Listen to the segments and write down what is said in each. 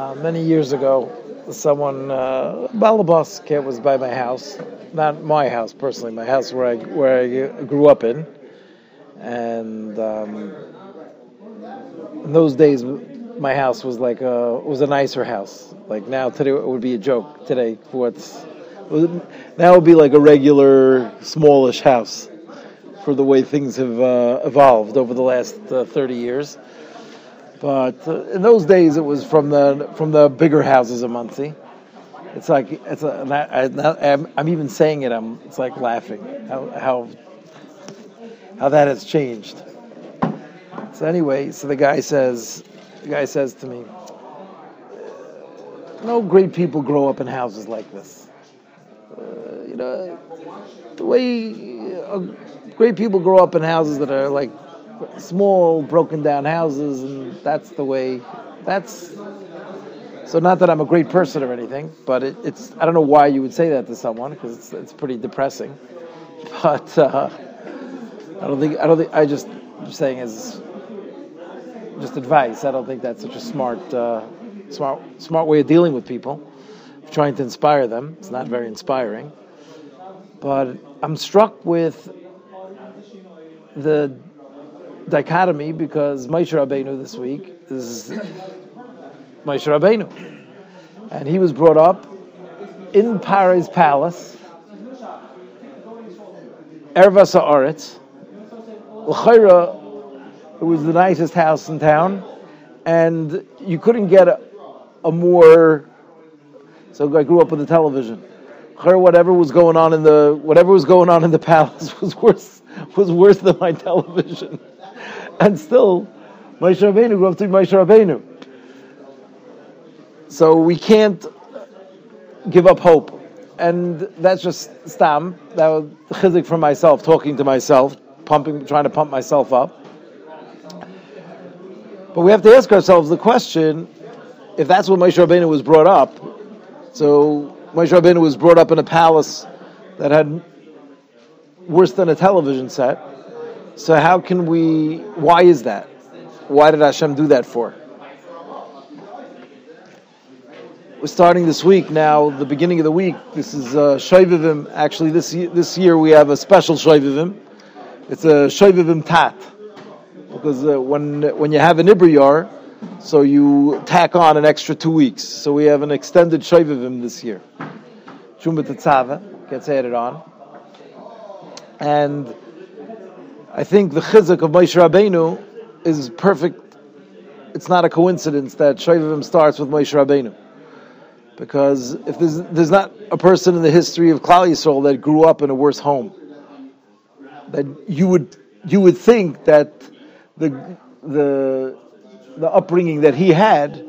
Uh, many years ago, someone, uh, kid was by my house, not my house personally, my house where I where I grew up in, and um, in those days, my house was like a was a nicer house. Like now, today it would be a joke. Today, what's now would be like a regular smallish house for the way things have uh, evolved over the last uh, thirty years. But uh, in those days, it was from the from the bigger houses of Monsey. It's like it's a, I, am I'm even saying it. I'm it's like laughing how how how that has changed. So anyway, so the guy says the guy says to me, "No great people grow up in houses like this. Uh, you know, the way uh, great people grow up in houses that are like." Small, broken down houses, and that's the way. That's so. Not that I'm a great person or anything, but it, it's. I don't know why you would say that to someone because it's it's pretty depressing. But uh, I don't think I don't think I just I'm saying as just advice. I don't think that's such a smart uh, smart smart way of dealing with people. Trying to inspire them. It's not very inspiring. But I'm struck with the dichotomy because Moshe Rabbeinu this week is Moshe Rabbeinu, and he was brought up in Paro's palace, Ervas Haaretz. L'chayra, it was the nicest house in town, and you couldn't get a, a more. So I grew up with the television. Whatever was going on in the whatever was going on in the palace was worse was worse than my television and still, Moshe Rabbeinu grew up to be Moshe Rabbeinu. So we can't give up hope. And that's just stam. That was chizik for myself, talking to myself, pumping, trying to pump myself up. But we have to ask ourselves the question: If that's what Moshe Rabbeinu was brought up, so Moshe Rabbeinu was brought up in a palace that had worse than a television set. So how can we? Why is that? Why did Hashem do that for? We're starting this week now. The beginning of the week. This is uh, Shoivivim. Actually, this year, this year we have a special Shoivivim. It's a Shoivivim Tat because uh, when when you have an Ibriyar, so you tack on an extra two weeks. So we have an extended Shoivivim this year. Shumba Tetzava gets added on, and I think the chizuk of Moshe Rabbeinu is perfect. It's not a coincidence that Shovavim starts with Moshe Rabbeinu. Because if there's, there's not a person in the history of Klal Yisrael that grew up in a worse home, that you would you would think that the the the upbringing that he had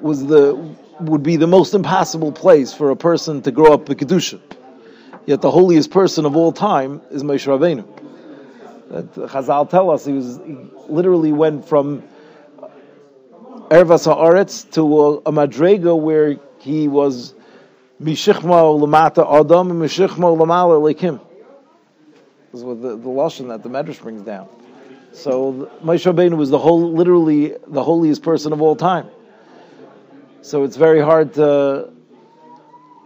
was the would be the most impossible place for a person to grow up in kedusha. Yet the holiest person of all time is Moshe Rabbeinu that Chazal tell us he was he literally went from Ervas Haaretz to a, a Madrega where he was Mishichma Lamata Adam and Mishichma Lamala him. This is what the, the lashon that the Medrash brings down. So Moshe Rabbeinu was the whole, literally the holiest person of all time. So it's very hard to.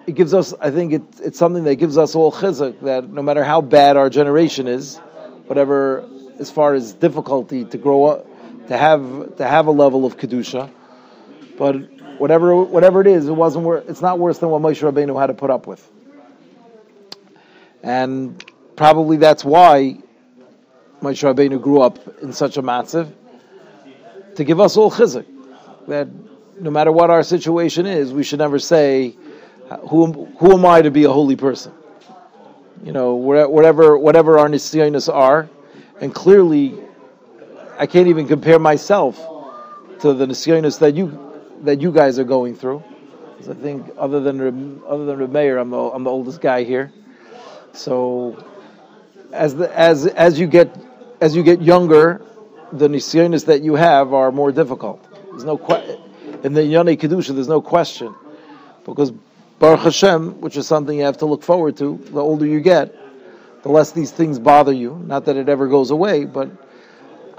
It gives us, I think, it, it's something that gives us all chizuk that no matter how bad our generation is, whatever as far as difficulty to grow up, to have to have a level of kedusha, but whatever whatever it is, it wasn't wor- it's not worse than what Moshe Rabbeinu had to put up with, and probably that's why Moshe Rabbeinu grew up in such a massive to give us all chizuk that no matter what our situation is, we should never say, "Who who am I to be a holy person?" You know, whatever whatever our nisyonis are, and clearly, I can't even compare myself to the nisyonis that you that you guys are going through. I think other than other than Remeir, I'm the, I'm the oldest guy here. So, as the, as as you get as you get younger, the nisyonis that you have are more difficult. There's no que- in the Yonei Kedusha. There's no question because Baruch Hashem, which is something you have to look forward to, the older you get, the less these things bother you. Not that it ever goes away, but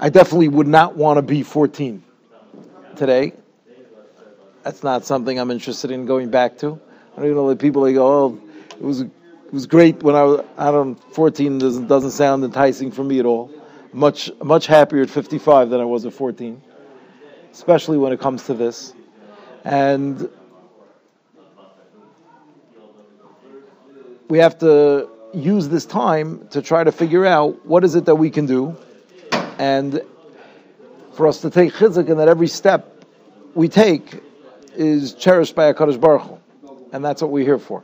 I definitely would not want to be 14 today. That's not something I'm interested in going back to. I don't even know the people that go, oh, it was it was great when I was I don't 14 doesn't doesn't sound enticing for me at all. Much much happier at 55 than I was at 14, especially when it comes to this. And we have to use this time to try to figure out what is it that we can do, and for us to take chizuk, and that every step we take is cherished by Hakadosh Baruch Hu, and that's what we're here for.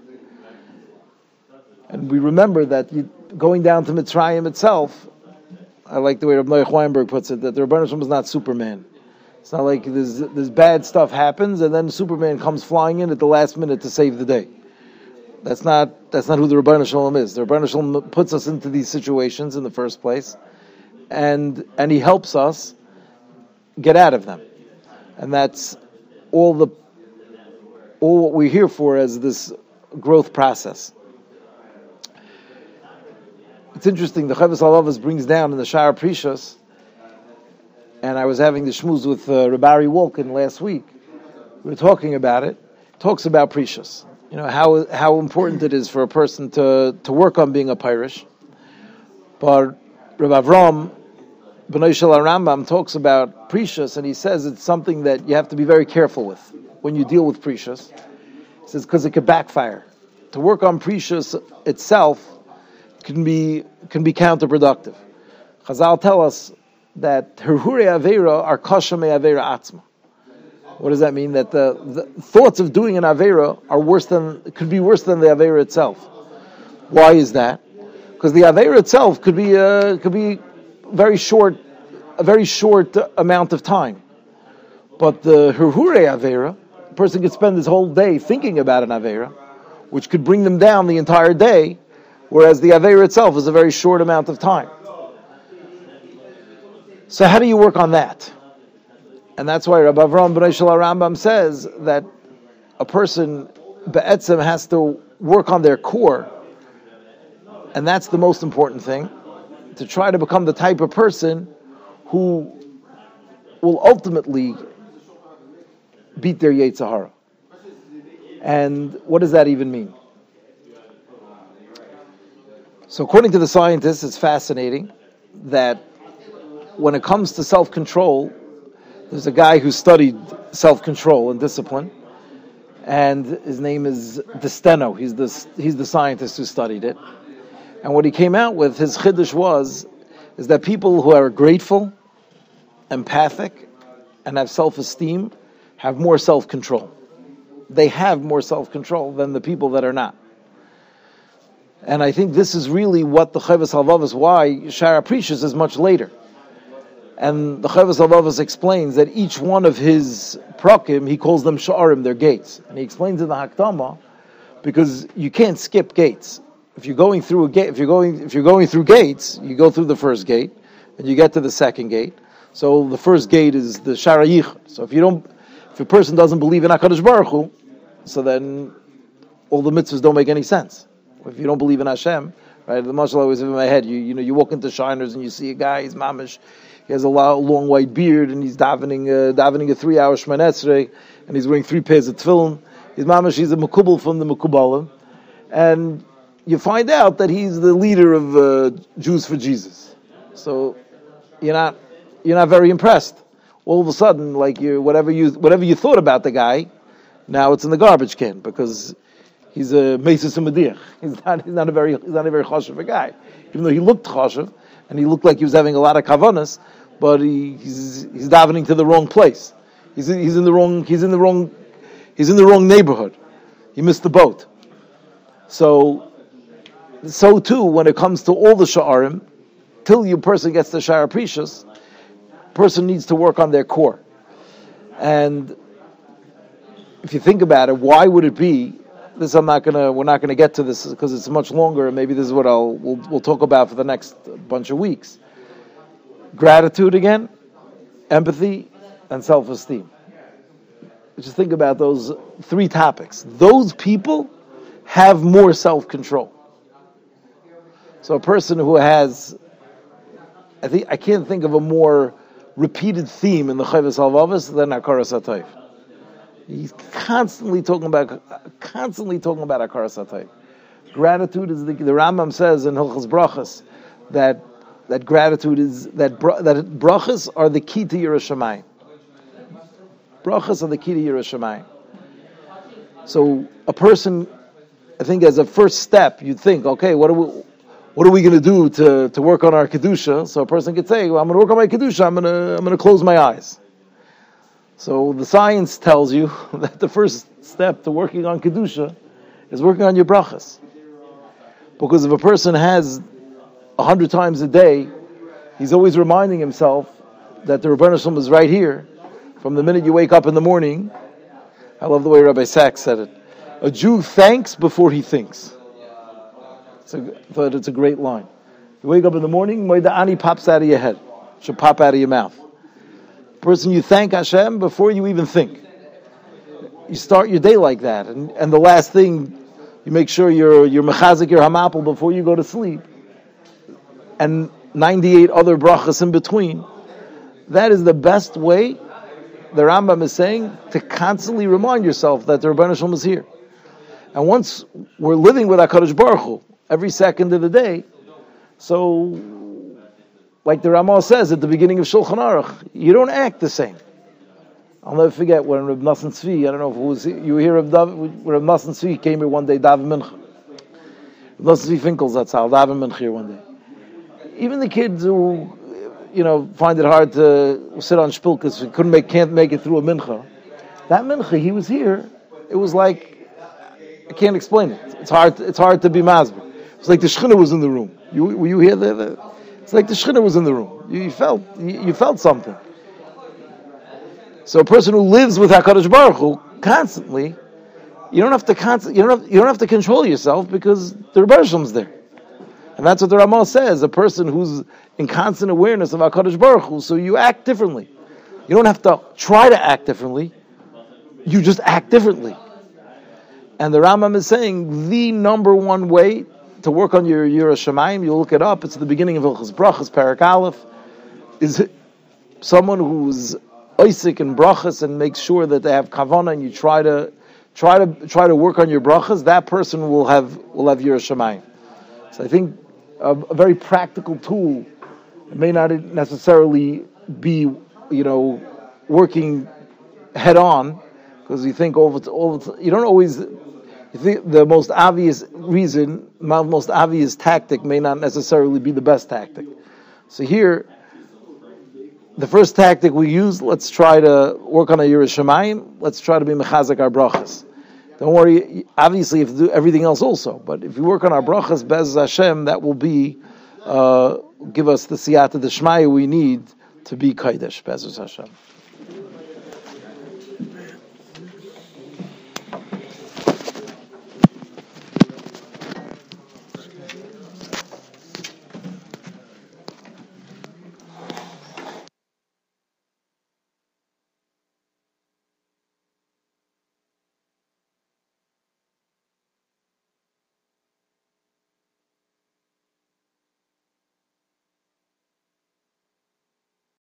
And we remember that you, going down to Mitzrayim itself, I like the way Rabbi Noach Weinberg puts it, that the Rebbeinu is not Superman. It's not like this, this bad stuff happens and then Superman comes flying in at the last minute to save the day. That's not that's not who the Ribono Shel Olam is. The Ribono Shel Olam puts us into these situations in the first place, and and he helps us get out of them, and that's all the all what we're here for as this growth process. It's interesting. The Chovos Halevavos brings down in the Shara Prishus, and I was having the shmooze with uh, Rabari Wolkin last week. We were talking about it talks about Prishus you know how how important it is for a person to to work on being a pirish. But Rav Avram Benoy Shel Rambam talks about prishus, and he says it's something that you have to be very careful with when you deal with prishus. He says because it could backfire. To work on prishus itself can be can be counterproductive. Chazal tell us that herhure avera are kasha me avera atzma. What does that mean? That the, the thoughts of doing an avera are worse than could be worse than the avera itself. Why is that? Because the avera itself could be uh, could be very short, a very short amount of time. But the herhure avera, a person could spend his whole day thinking about an avera, which could bring them down the entire day, whereas the avera itself is a very short amount of time. So how do you work on that? And that's why Rabbi Avram B'nai Rambam says that a person be'etzem has to work on their core, and that's the most important thing, to try to become the type of person who will ultimately beat their Yetzer Hara. And what does that even mean? So, according to the scientists, it's fascinating that when it comes to self control, there's a guy who studied self control and discipline, and his name is DeSteno. He's the, he's the scientist who studied it. And what he came out with, his chiddush was, is that people who are grateful, empathic, and have self esteem have more self control. They have more self control than the people that are not. And I think this is really what the Chovos Halevavos, why Shara Prishus is much later. And the Chovos Halevavos explains that each one of his prakim, he calls them sha'arim, their gates. And he explains in the Hakdama, because you can't skip gates. If you're going through a gate, if you're going, if you're going through gates, you go through the first gate, and you get to the second gate. So the first gate is the Sharayich. So if you don't, if a person doesn't believe in Hakadosh Baruch Hu, so then all the mitzvahs don't make any sense. If you don't believe in Hashem, right? The mashal always in my head. You you know you walk into shiners and you see a guy, he's mamish, he has a long white beard and he's davening, uh, davening a three hour Shemoneh Esrei and he's wearing three pairs of tefillin. His mama, she's a makubal from the Makubalim. And you find out that he's the leader of uh, Jews for Jesus. So you're not, you're not very impressed. All of a sudden, like you, whatever you, whatever you thought about the guy, now it's in the garbage can because he's a Mesis Medich. He's not, he's not a very, he's not a very choshev guy. Even though he looked choshev and he looked like he was having a lot of kavanas, but he, he's, he's davening to the wrong place. He's, he's in the wrong, he's in the wrong, he's in the wrong neighborhood. He missed the boat. So, so too, when it comes to all the sha'arim, till your person gets the sha'ar prishus, person needs to work on their core. And if you think about it, why would it be? This I'm not gonna. We're not gonna get to this because it's much longer. And maybe this is what I'll we'll, we'll talk about for the next bunch of weeks gratitude again, empathy, and self esteem. Just think about those three topics. Those people have more self control. So a person who has, I think I can't think of a more repeated theme in the Chovos Halevavos than Akara Satayv. He's constantly talking about, constantly talking about Akaras. Gratitude is the, the Rambam says in Hilchas Brachas that that gratitude is that that brachas are the key to Yiras Shamayim. Brachas are the key to Yiras Shamayim. So a person, I think, as a first step, you'd think, okay, what are we, what are we going to do to to work on our kedusha? So a person could say, well, I'm going to work on my kedusha. I'm going to I'm going to close my eyes. So the science tells you that the first step to working on kedusha is working on your brachas. Because if a person has a hundred times a day, he's always reminding himself that the Ribono Shel Olam is right here. From the minute you wake up in the morning, I love the way Rabbi Sacks said it. A Jew thanks before he thinks. It's a, I thought it's a great line. You wake up in the morning, Moida Ani pops out of your head. it Should pop out of your mouth. Person you thank Hashem before you even think. You start your day like that, and, and the last thing you make sure you're you're mechazik your hamapel before you go to sleep, and 98 other brachas in between. That is the best way. The Rambam is saying to constantly remind yourself that the Ribono Shel Olam is here. And once we're living with Hakadosh Baruch Hu every second of the day, so like the Ramah says at the beginning of Shulchan Aruch, you don't act the same. I'll never forget when Reb Nassan Tzvi, I don't know if it was you hear of Dav, Reb Nassan Tzvi came here one day, Dav Mincha. Reb Nassan Tzvi Finkels, that's how, Mincha here one day. Even the kids who, you know, find it hard to sit on Shpilkas, couldn't make, can't make it through a Mincha. That Mincha, he was here, it was like, I can't explain it. It's hard, it's hard to be Masber. It's like the Shechina was in the room. You, were you here? There? It's like the Shechina was in the room. You, you felt, you, you felt something. So a person who lives with Hakadosh Baruch Hu constantly, you don't have to constant, you don't have, you don't have to control yourself because the Rebbe there, and that's what the Ramah says. A person who's in constant awareness of Hakadosh Baruch Hu, so you act differently. You don't have to try to act differently. You just act differently. And the Rambam is saying the number one way to work on your Yiras Shamayim, you look it up. It's the beginning of Hilchas Brachas, Parak Aleph. Is someone who's Isaac and brachas and make sure that they have kavana, and you try to try to try to work on your brachas, that person will have will have Yiras Shamayim. So I think a, a very practical tool. It may not necessarily be you know working head on because you think over over you don't always you think the most obvious reason, my most obvious tactic may not necessarily be the best tactic. So here the first tactic we use, let's try to work on a Yiras Shamayim. Let's try to be mechazik our brachas. Don't worry. Obviously, you have to do everything else also. But if you work on our brachas, bez Hashem, that will be uh, give us the siyata the we need to be kaidesh bez Hashem.